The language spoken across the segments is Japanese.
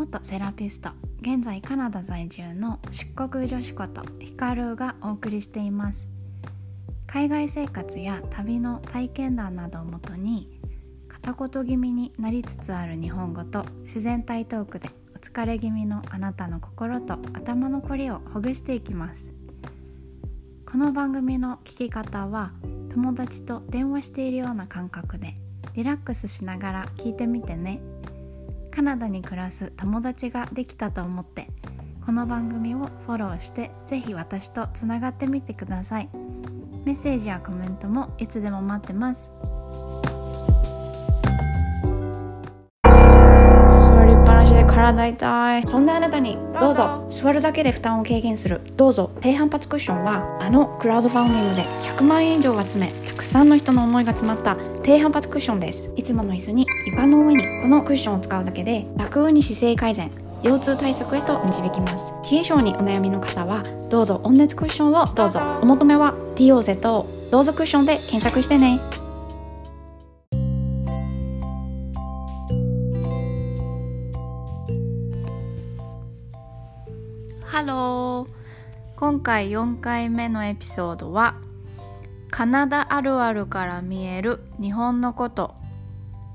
元セラピスト現在カナダ在住の出国女子ことヒカルがお送りしています。海外生活や旅の体験談などをもとに片言気味になりつつある日本語と自然体トークでお疲れ気味のあなたの心と頭のこりをほぐしていきます。この番組の聞き方は友達と電話しているような感覚でリラックスしながら聞いてみてね。カナダに暮らす友達ができたと思ってこの番組をフォローしてぜひ私とつながってみてください。メッセージやコメントもいつでも待ってます。体痛いそんなあなたにどうぞ座るだけで負担を軽減する。どうぞ。低反発クッションはあのクラウドファンディングで100万円以上集めたくさんの人の思いが詰まった低反発クッションです。いつもの椅子に床の上にこのクッションを使うだけで楽に姿勢改善腰痛対策へと導きます。冷え性にお悩みの方はどうぞ温熱クッションをどうぞ。お求めは DOZ どうぞクッションで検索してね今回4回目のエピソードはカナダあるあるから見える日本のこと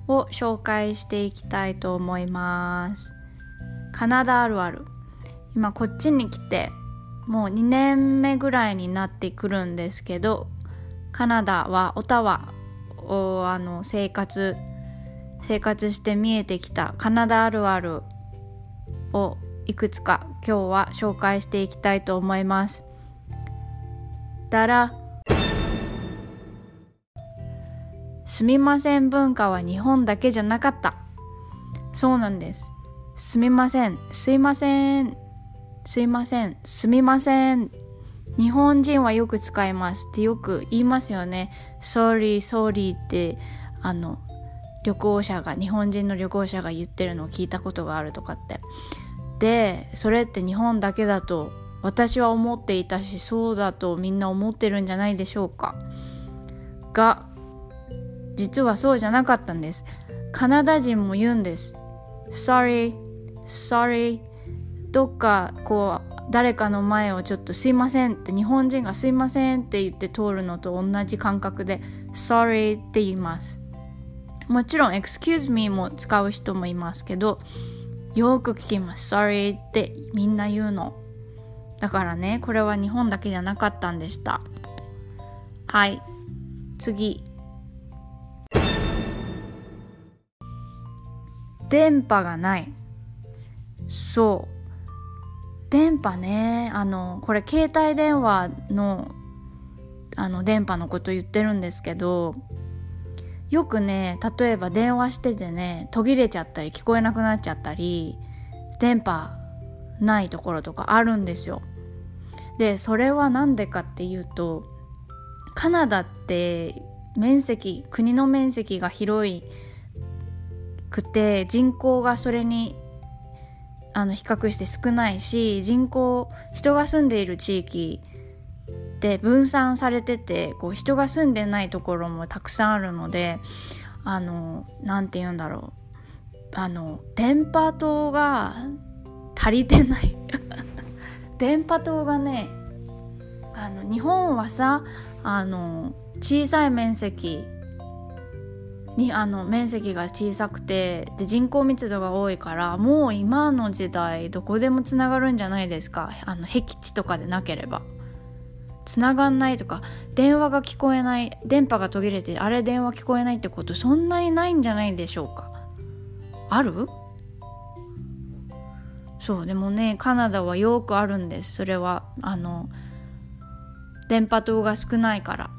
を紹介していきたいと思います。カナダあるある。今こっちに来てもう2年目ぐらいになってくるんですけどカナダはオタワをあの生活生活して見えてきたカナダあるあるをいくつか今日は紹介していきたいと思います。だら。すみません文化は日本だけじゃなかった。そうなんです。すみません。すいません。すいません。すみません。日本人はよく使いますってよく言いますよね。sorry sorry ってあの旅行者が日本人の旅行者が言ってるのを聞いたことがあるとかって。でそれって日本だけだと私は思っていたしそうだとみんな思ってるんじゃないでしょうか。が実はそうじゃなかったんです。カナダ人も言うんです。Sorry sorry. どっかこう誰かの前をちょっとすいませんって日本人がすいませんって言って通るのと同じ感覚で sorry って言います。もちろん excuse me も使う人もいますけどよく聞きます。Sorry ってみんな言うの。だからねこれは日本だけじゃなかったんでした。はい。次。電波がない。そう。電波ねあのこれ携帯電話のあの電波のこと言ってるんですけどよくね例えば電話しててね途切れちゃったり聞こえなくなっちゃったり電波ないところとかあるんですよ。でそれは何でかっていうとカナダって面積国の面積が広いくて人口がそれにあの比較して少ないし人口人が住んでいる地域で分散されててこう人が住んでないところもたくさんあるのであの何て言うんだろう。あの電波塔が足りてない。電波塔がねあの日本はさあの小さい面積にあの面積が小さくてで人口密度が多いからもう今の時代どこでもつながるんじゃないですか。あの僻地とかでなければ。つながんないとか電話が聞こえない電波が途切れてあれ電話聞こえないってことそんなにないんじゃないでしょうか。ある？そうでもねカナダはよくあるんです。それはあの電波塔が少ないから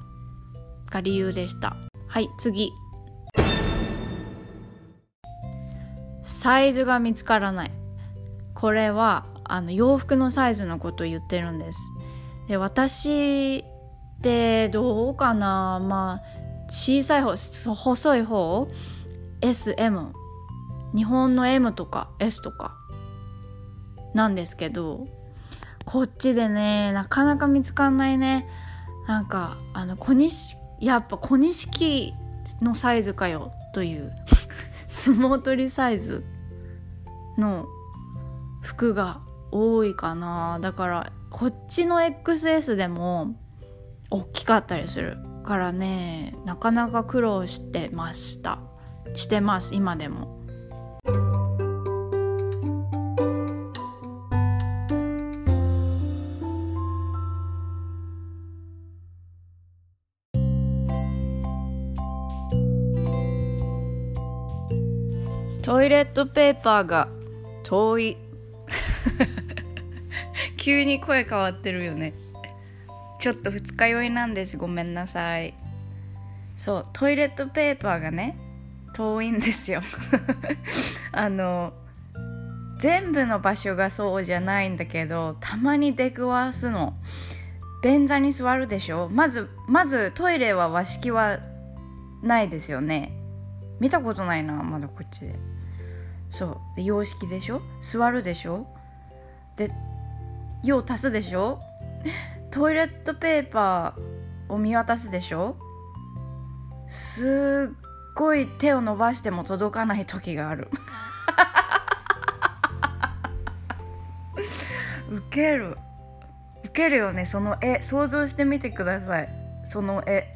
が理由でした。はい次。サイズが見つからない。これはあの洋服のサイズのことを言ってるんです。で私ってどうかな？まあ小さい方細い方？SM 日本の M とか S とか。なんですけどこっちでねなかなか見つかんないね。なんかあの小錦やっぱ小錦のサイズかよという。相撲取りサイズの服が多いかな。だからこっちの XS でも大きかったりする。からねなかなか苦労してました。してます今でも。トイレットペーパーが遠い。急に声変わってるよね。ちょっと二日酔いなんですごめんなさい。そうトイレットペーパーがね遠いんですよ。あの全部の場所がそうじゃないんだけどたまに出くわすの。便座に座るでしょ？まずまずトイレは和式はないですよね。見たことないなまだこっちで。そうで洋式でしょ？座るでしょ？で用足すでしょ？トイレットペーパーを見渡すでしょ？すっごい手を伸ばしても届かない時がある。ウケる。ウケるよね。その絵。想像してみてください。その絵。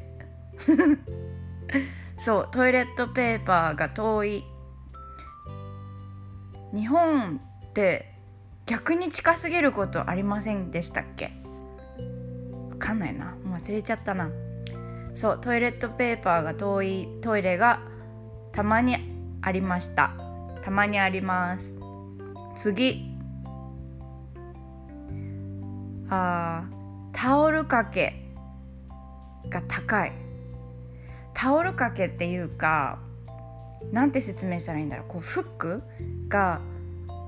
そう。トイレットペーパーが遠い。日本って逆に近すぎることありませんでしたっけ？わかんないな。もう忘れちゃったな。そうトイレットペーパーが遠いトイレがたまにありました。たまにあります。次。あタオル掛けが高い。タオル掛けっていうかなんて説明したらいいんだろう。こうフックが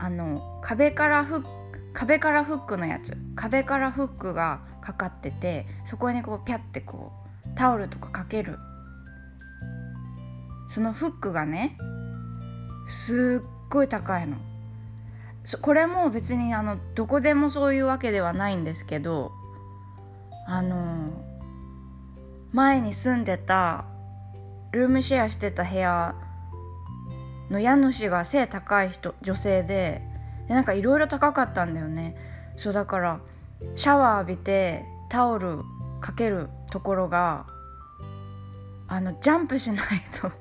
あの壁からフック壁からフックのやつ。壁からフックがかかっててそこにこうピャってこうタオルとかかける。そのフックがねすっごい高いの。これも別にあのどこでもそういうわけではないんですけどあの前に住んでたルームシェアしてた部屋の家主が背高い人女性ででなんかいろいろ高かったんだよね。そうだからシャワー浴びてタオルかけるところがあのジャンプしないと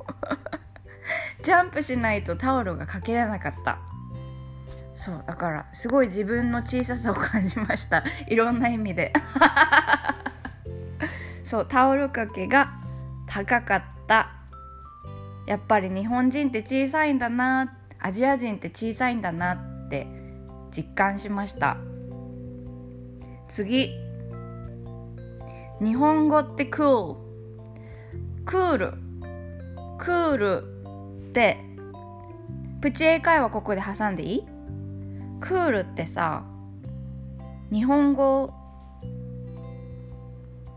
ジャンプしないとタオルがかけれなかった。そうだからすごい自分の小ささを感じました。いろんな意味で。そうタオルかけが高かった。やっぱり日本人って小さいんだなアジア人って小さいんだなって実感しました。次。日本語ってクール。クール。クールってプチ英会話ここで挟んでいい？クールってさ日本語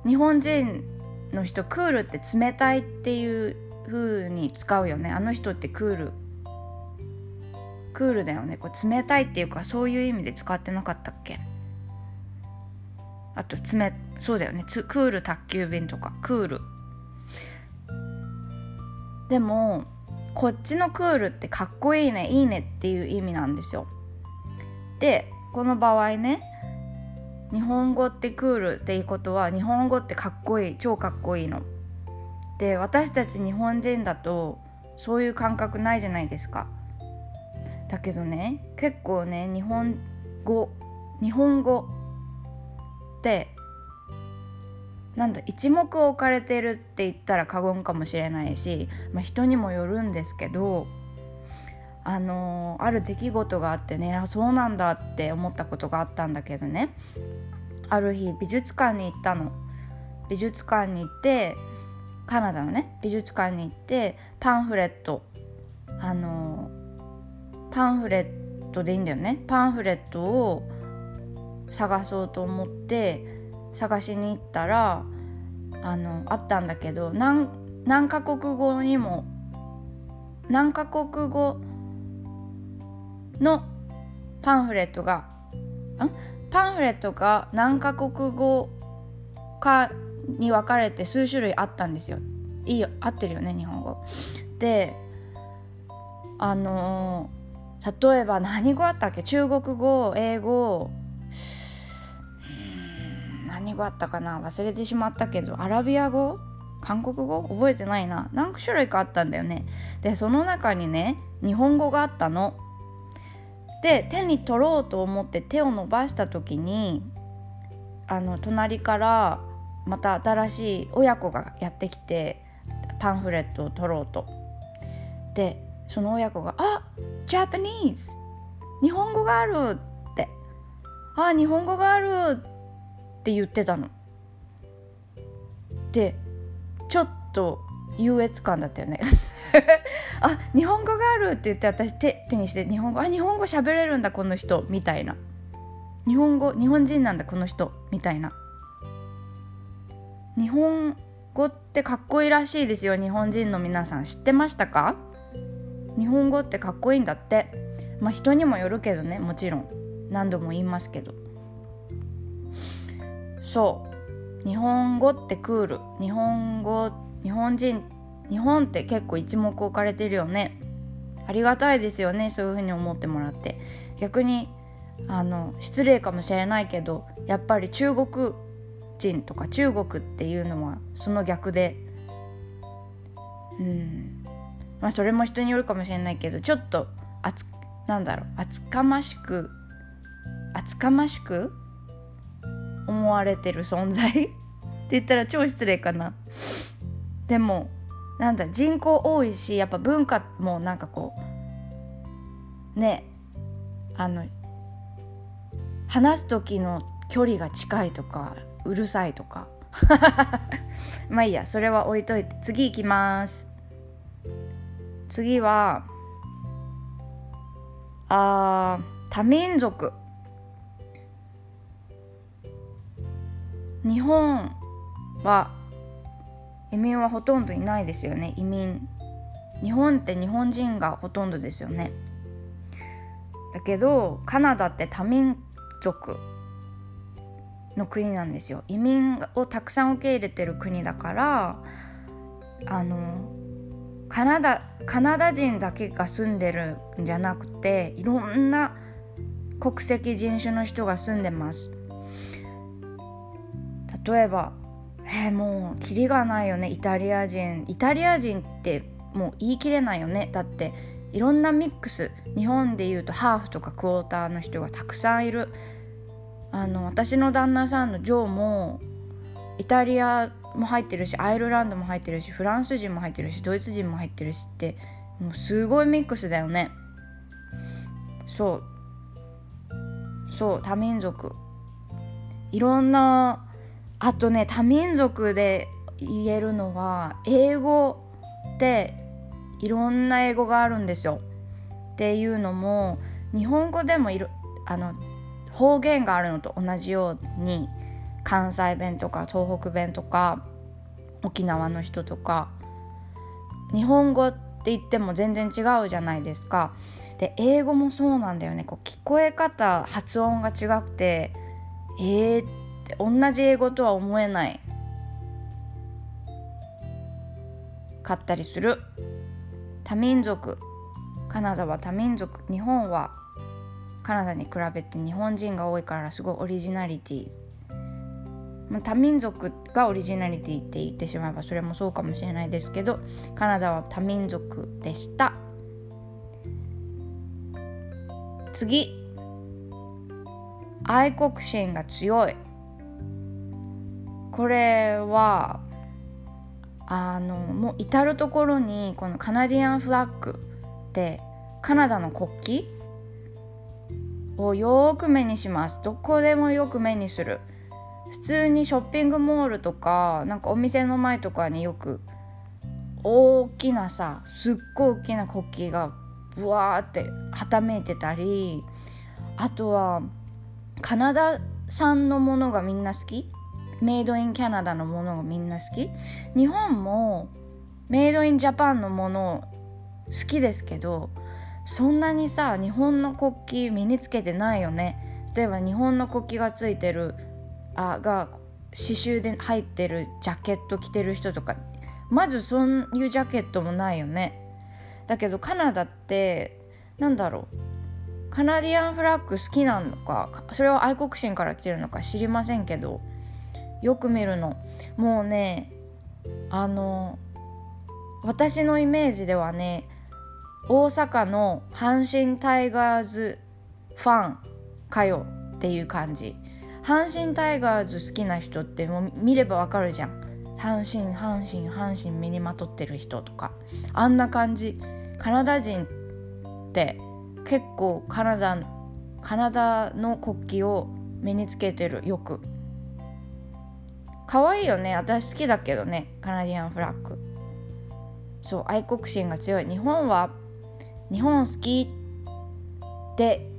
日本人の人クールって冷たいっていう風に使うよね。あの人ってクール。クールだよね。こう冷たいっていうかそういう意味で使ってなかったっけ？あと冷そうだよね。クール宅急便とか。クール。でもこっちのクールってかっこいいね。いいねっていう意味なんですよ。でこの場合ね日本語ってクールっていうことは日本語ってかっこいい。超かっこいいの。で私たち日本人だとそういう感覚ないじゃないですか。だけどね結構ね日本語日本語ってなんだ一目置かれてるって言ったら過言かもしれないし、まあ、人にもよるんですけどあのー、ある出来事があってねあそうなんだって思ったことがあったんだけどね。ある日美術館に行ったの。美術館に行ってカナダのね美術館に行ってパンフレットあの、パンフレットでいいんだよね。パンフレットを探そうと思って探しに行ったらあのあったんだけど何何カ国語にも何カ国語のパンフレットがん？パンフレットが何カ国語かに分かれて数種類あったんですよ。いいよ合ってるよね日本語。であのー、例えば何語あったっけ？中国語英語。何語あったかな？忘れてしまったけどアラビア語？韓国語？覚えてないな。何種類かあったんだよね。でその中にね日本語があったの。で手に取ろうと思って手を伸ばした時にあの隣からまた新しい親子がやってきてパンフレットを取ろうとでその親子が「あジャパニーズ日本語がある!」って「あ日本語がある!」って言ってたの。でちょっと優越感だったよね あ日本語があるって言って私手手にして日本語あ日本語喋れるんだこの人みたいな日本語日本人なんだこの人みたいな日本語ってかっこいいらしいですよ。日本人の皆さん知ってましたか？日本語ってかっこいいんだって。まあ人にもよるけどね。もちろん。何度も言いますけど。そう。日本語ってクール。日本語日本人日本って結構一目置かれてるよね。ありがたいですよね。そういう風に思ってもらって。逆にあの失礼かもしれないけどやっぱり中国人とか中国っていうのはその逆でうん。まあそれも人によるかもしれないけどちょっと厚なんだろう厚かましく厚かましく思われてる存在？って言ったら超失礼かな。でもなんだ人口多いしやっぱ文化もなんかこうねあの話す時の距離が近いとかうるさいとか。まあいいやそれは置いといて。次行きます。次はあ多民族。日本は移民はほとんどいないですよね。移民。日本って日本人がほとんどですよね。だけどカナダって多民族。の国なんですよ。移民をたくさん受け入れてる国だからあのカナダカナダ人だけが住んでるんじゃなくていろんな国籍人種の人が住んでます。例えばえー、もうキリがないよねイタリア人。イタリア人ってもう言い切れないよね。だっていろんなミックス。日本でいうとハーフとかクォーターの人がたくさんいる。あの私の旦那さんのジョーもイタリアも入ってるしアイルランドも入ってるしフランス人も入ってるしドイツ人も入ってるしってもうすごいミックスだよね。そう。そう多民族。いろんなあとね多民族で言えるのは英語っていろんな英語があるんですよ。っていうのも日本語でもいるあの方言があるのと同じように関西弁とか東北弁とか沖縄の人とか日本語って言っても全然違うじゃないですか。で英語もそうなんだよね。こう聞こえ方発音が違くてえーって同じ英語とは思えない。かったりする。多民族。カナダは多民族。日本はカナダに比べて日本人が多いからすごいオリジナリティ多民族がオリジナリティって言ってしまえばそれもそうかもしれないですけどカナダは多民族でした。次。愛国心が強い。これはあのもう至る所にこのカナディアンフラッグってカナダの国旗をよく目にします。どこでもよく目にする。普通にショッピングモールとかなんかお店の前とかによく大きなさすっごい大きな国旗がブワーってはためいてたりあとはカナダ産のものがみんな好き？メイドインキャナダのものがみんな好き？日本もメイドインジャパンのもの好きですけどそんなにさ日本の国旗身につけてないよね。例えば日本の国旗がついてるあが刺繍で入ってるジャケット着てる人とか。まずそういうジャケットもないよね。だけどカナダってなんだろう。カナディアンフラッグ好きなのかそれは愛国心から来てるのか知りませんけど。よく見るの。もうねあの私のイメージではね大阪の阪神タイガーズファンかよっていう感じ。阪神タイガーズ好きな人ってもう見ればわかるじゃん。阪神阪神阪神身にまとってる人とか。あんな感じ。カナダ人って結構カナダカナダの国旗を身につけてるよく。可愛いよね。私好きだけどね。カナディアンフラッグ。そう愛国心が強い。日本は日本好きって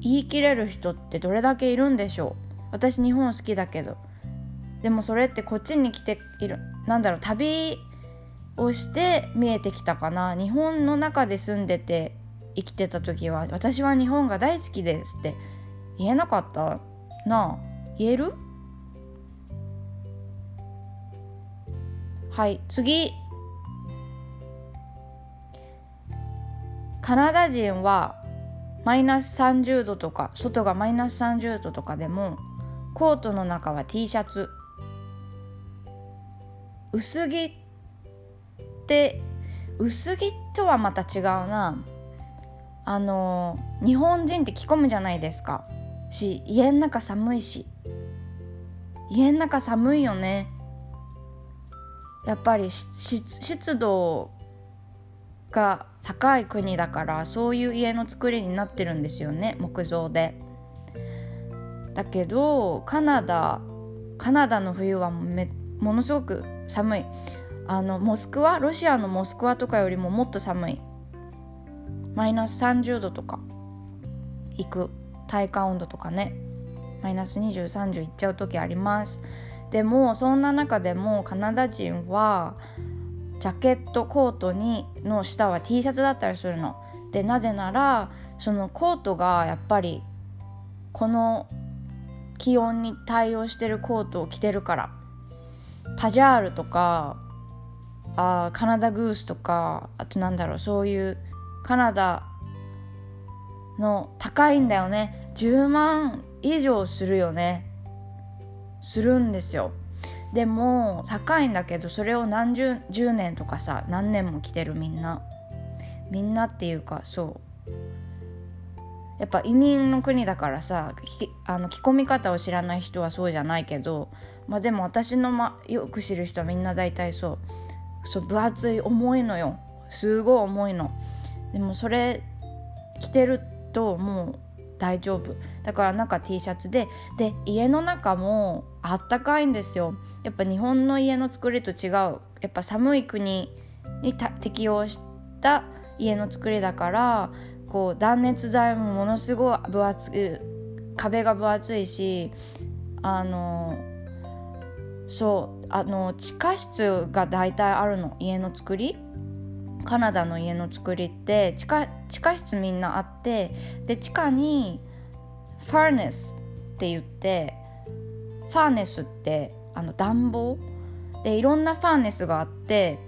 言い切れる人ってどれだけいるんでしょう。私日本好きだけど。でもそれってこっちに来ているなんだろう旅をして見えてきたかな。日本の中で住んでて生きてた時は私は日本が大好きですって言えなかったな。あ言える？はい次。カナダ人はマイナス30度とか外がマイナス30度とかでもコートの中は T シャツ。薄着って薄着とはまた違うな。あの日本人って着込むじゃないですか。し家の中寒いし。家の中寒いよね。やっぱり湿度が高い国だからそういう家の作りになってるんですよね木造で。だけどカナダカナダの冬はめものすごく寒い。あのモスクワロシアのモスクワとかよりももっと寒い。マイナス30度とか。行く体感温度とかね。マイナス2030いっちゃう時あります。でもそんな中でもカナダ人はジャケットコートにの下は T シャツだったりするの。でなぜならそのコートがやっぱりこの気温に対応してるコートを着てるから。パジャールとかあカナダグースとかあとなんだろうそういうカナダの高いんだよね。10万以上するよね。するんですよ。でも高いんだけどそれを何十10年とかさ何年も着てるみんな。みんなっていうかそう。やっぱ移民の国だからさあの着込み方を知らない人はそうじゃないけどまあでも私の、ま、よく知る人はみんな大体そう。そう分厚い重いのよ。すごい重いの。でもそれ着てるともう大丈夫。だから中 T シャツでで家の中もあったかいんですよ。やっぱ日本の家の作りと違う。やっぱ寒い国に適応した家の作りだからこう断熱材もものすごい分厚い壁が分厚いしあのそうあの地下室が大体あるの。家の作り。カナダの家の作りって地下地下室みんなあってで地下にファーネスって言ってファーネスってあの暖房？でいろんなファーネスがあって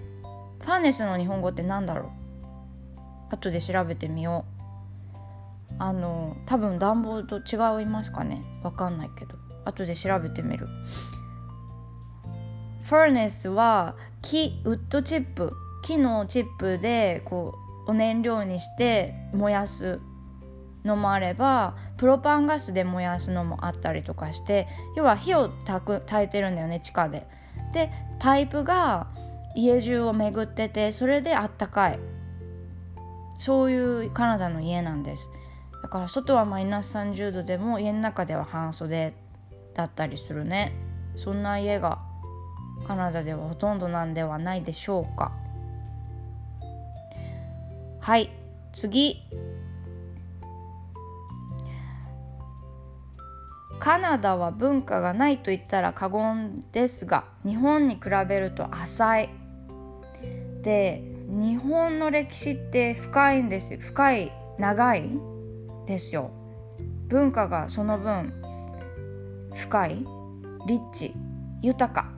ファーネスの日本語って何だろう？後で調べてみよう。あの多分暖房と違いますかね？わかんないけど。後で調べてみる。ファーネスは木ウッドチップ。木のチップでこうお燃料にして燃やす。のもあればプロパンガスで燃やすのもあったりとかして要は火をたく焚いてるんだよね地下で。でパイプが家中を巡っててそれであったかい。そういうカナダの家なんです。だから外はマイナス30度でも家の中では半袖だったりするね。そんな家がカナダではほとんどなんではないでしょうか。はい次。カナダは文化がないと言ったら過言ですが日本に比べると浅い。で日本の歴史って深いんですよ。深い長い。ですよ。文化がその分深い。リッチ。豊か。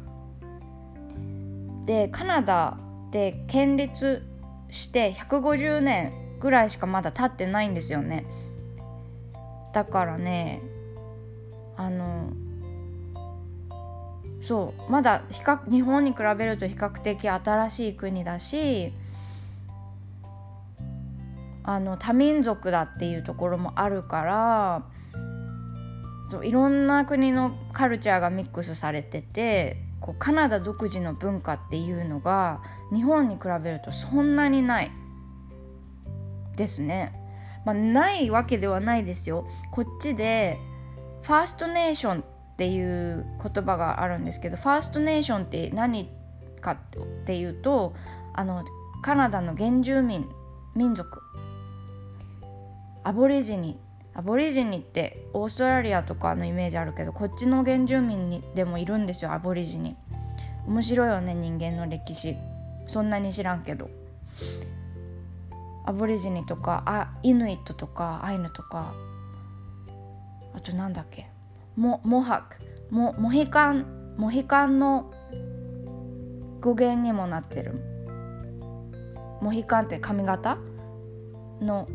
でカナダで建立して150年ぐらいしかまだ経ってないんですよね。だからねあのそうまだ比較日本に比べると比較的新しい国だしあの多民族だっていうところもあるからそういろんな国のカルチャーがミックスされててこうカナダ独自の文化っていうのが日本に比べるとそんなにないですね。まあ、ないわけではないですよ。こっちでファーストネーションっていう言葉があるんですけどファーストネーションって何かっていうとあのカナダの原住民民族。アボリジニアボリジニってオーストラリアとかのイメージあるけどこっちの原住民にでもいるんですよアボリジニ。面白いよね人間の歴史。そんなに知らんけど。アボリジニとかあイヌイットとかアイヌとか。あとなんだっけ？モモハクモモヒカンモヒカンの語源にもなってる。モヒカンって髪型？の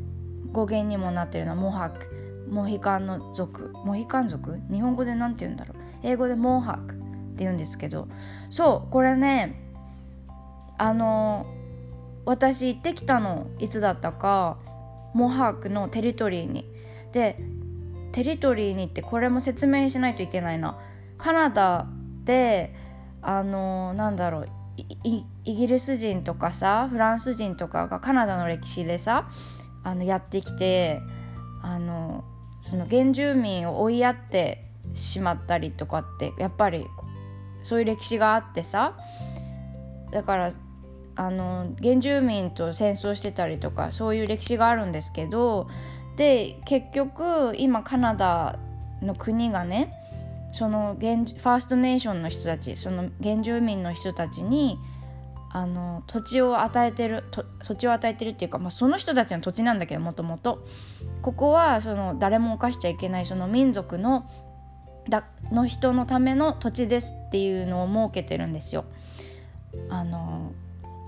語源にもなってるの。はモハクモヒカンの族。モヒカン族？日本語で何て言うんだろう。英語でモハクって言うんですけど。そうこれねあの私行ってきたのいつだったかモハークのテリトリーに。でテリトリーにってこれも説明しないといけないな。カナダであのなんだろうイギリス人とかさフランス人とかがカナダの歴史でさあのやってきてあのその原住民を追いやってしまったりとかってやっぱりそういう歴史があってさだからあの原住民と戦争してたりとかそういう歴史があるんですけどで結局今カナダの国がねそのファーストネーションの人たちその原住民の人たちにあの土地を与えてる土地を与えてるっていうか、まあ、その人たちの土地なんだけどもともと。ここはその誰も犯しちゃいけないその民族のだの人のための土地ですっていうのを設けてるんですよ。あの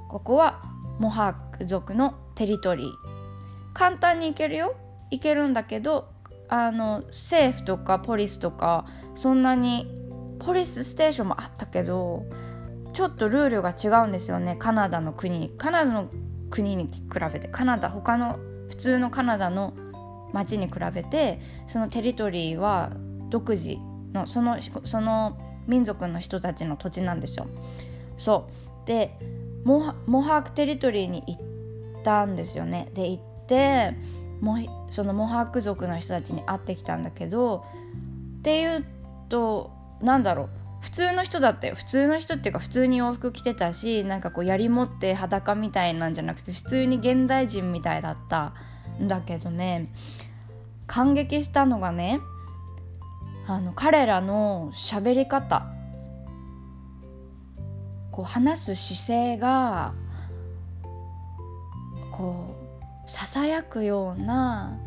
ここはモハーク族のテリトリー。簡単に行けるよ。行けるんだけどあの政府とかポリスとかそんなにポリスステーションもあったけどちょっとルールが違うんですよねカナダの国にカナダの国に比べてカナダ他の普通のカナダの町に比べてそのテリトリーは独自のそのその民族の人たちの土地なんですよ。そうでモハークテリトリーに行ったんですよね。で行ってもそのモハーク族の人たちに会ってきたんだけどっていうとなんだろう。普通の人だったよ普通の人っていうか普通に洋服着てたしなんかこう槍持って裸みたいなんじゃなくて普通に現代人みたいだったんだけどね。感激したのがねあの彼らの喋り方。こう話す姿勢がこうささやくような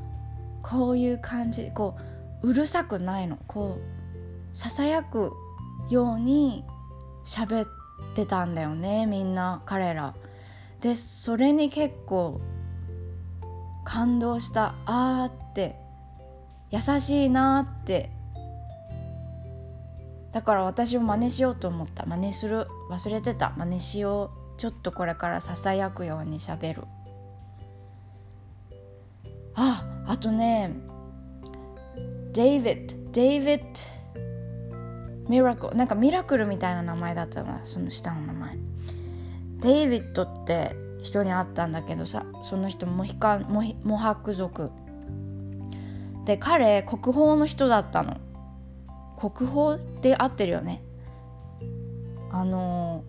こういう感じこううるさくないの。こうささやくように喋ってたんだよねみんな彼ら。でそれに結構感動した。あーって優しいなって。だから私も真似しようと思った。真似する。忘れてた。真似しよう。ちょっとこれからささやくようにしゃべる。あとねデイビッドデイビッドミラクルなんかミラクルみたいな名前だったなその下の名前。デイビッドって人に会ったんだけどさその人モヒカンモモハク族。で彼国宝の人だったの。国宝で合ってるよね。あの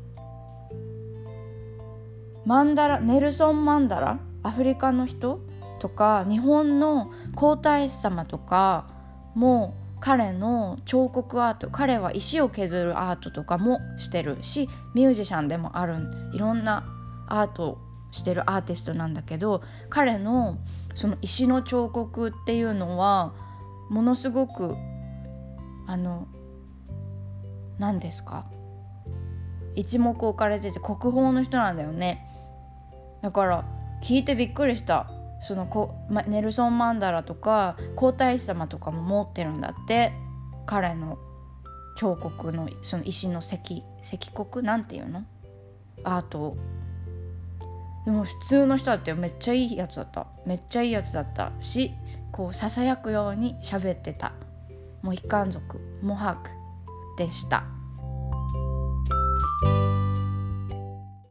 マンダラネルソン・マンダラ？アフリカの人？とか日本の皇太子様とかも彼の彫刻アート彼は石を削るアートとかもしてるしミュージシャンでもあるいろんなアートをしてるアーティストなんだけど彼のその石の彫刻っていうのはものすごくあの何ですか？一目置かれてて国宝の人なんだよね。だから聞いてびっくりした。そのこ、ま、ネルソン・マンダラとか皇太子様とかも持ってるんだって彼の彫刻のその石の石石刻なんていうの？アートでも普通の人だってめっちゃいいやつだった。めっちゃいいやつだったしこうささやくように喋ってた。もう一貫族モハクでした。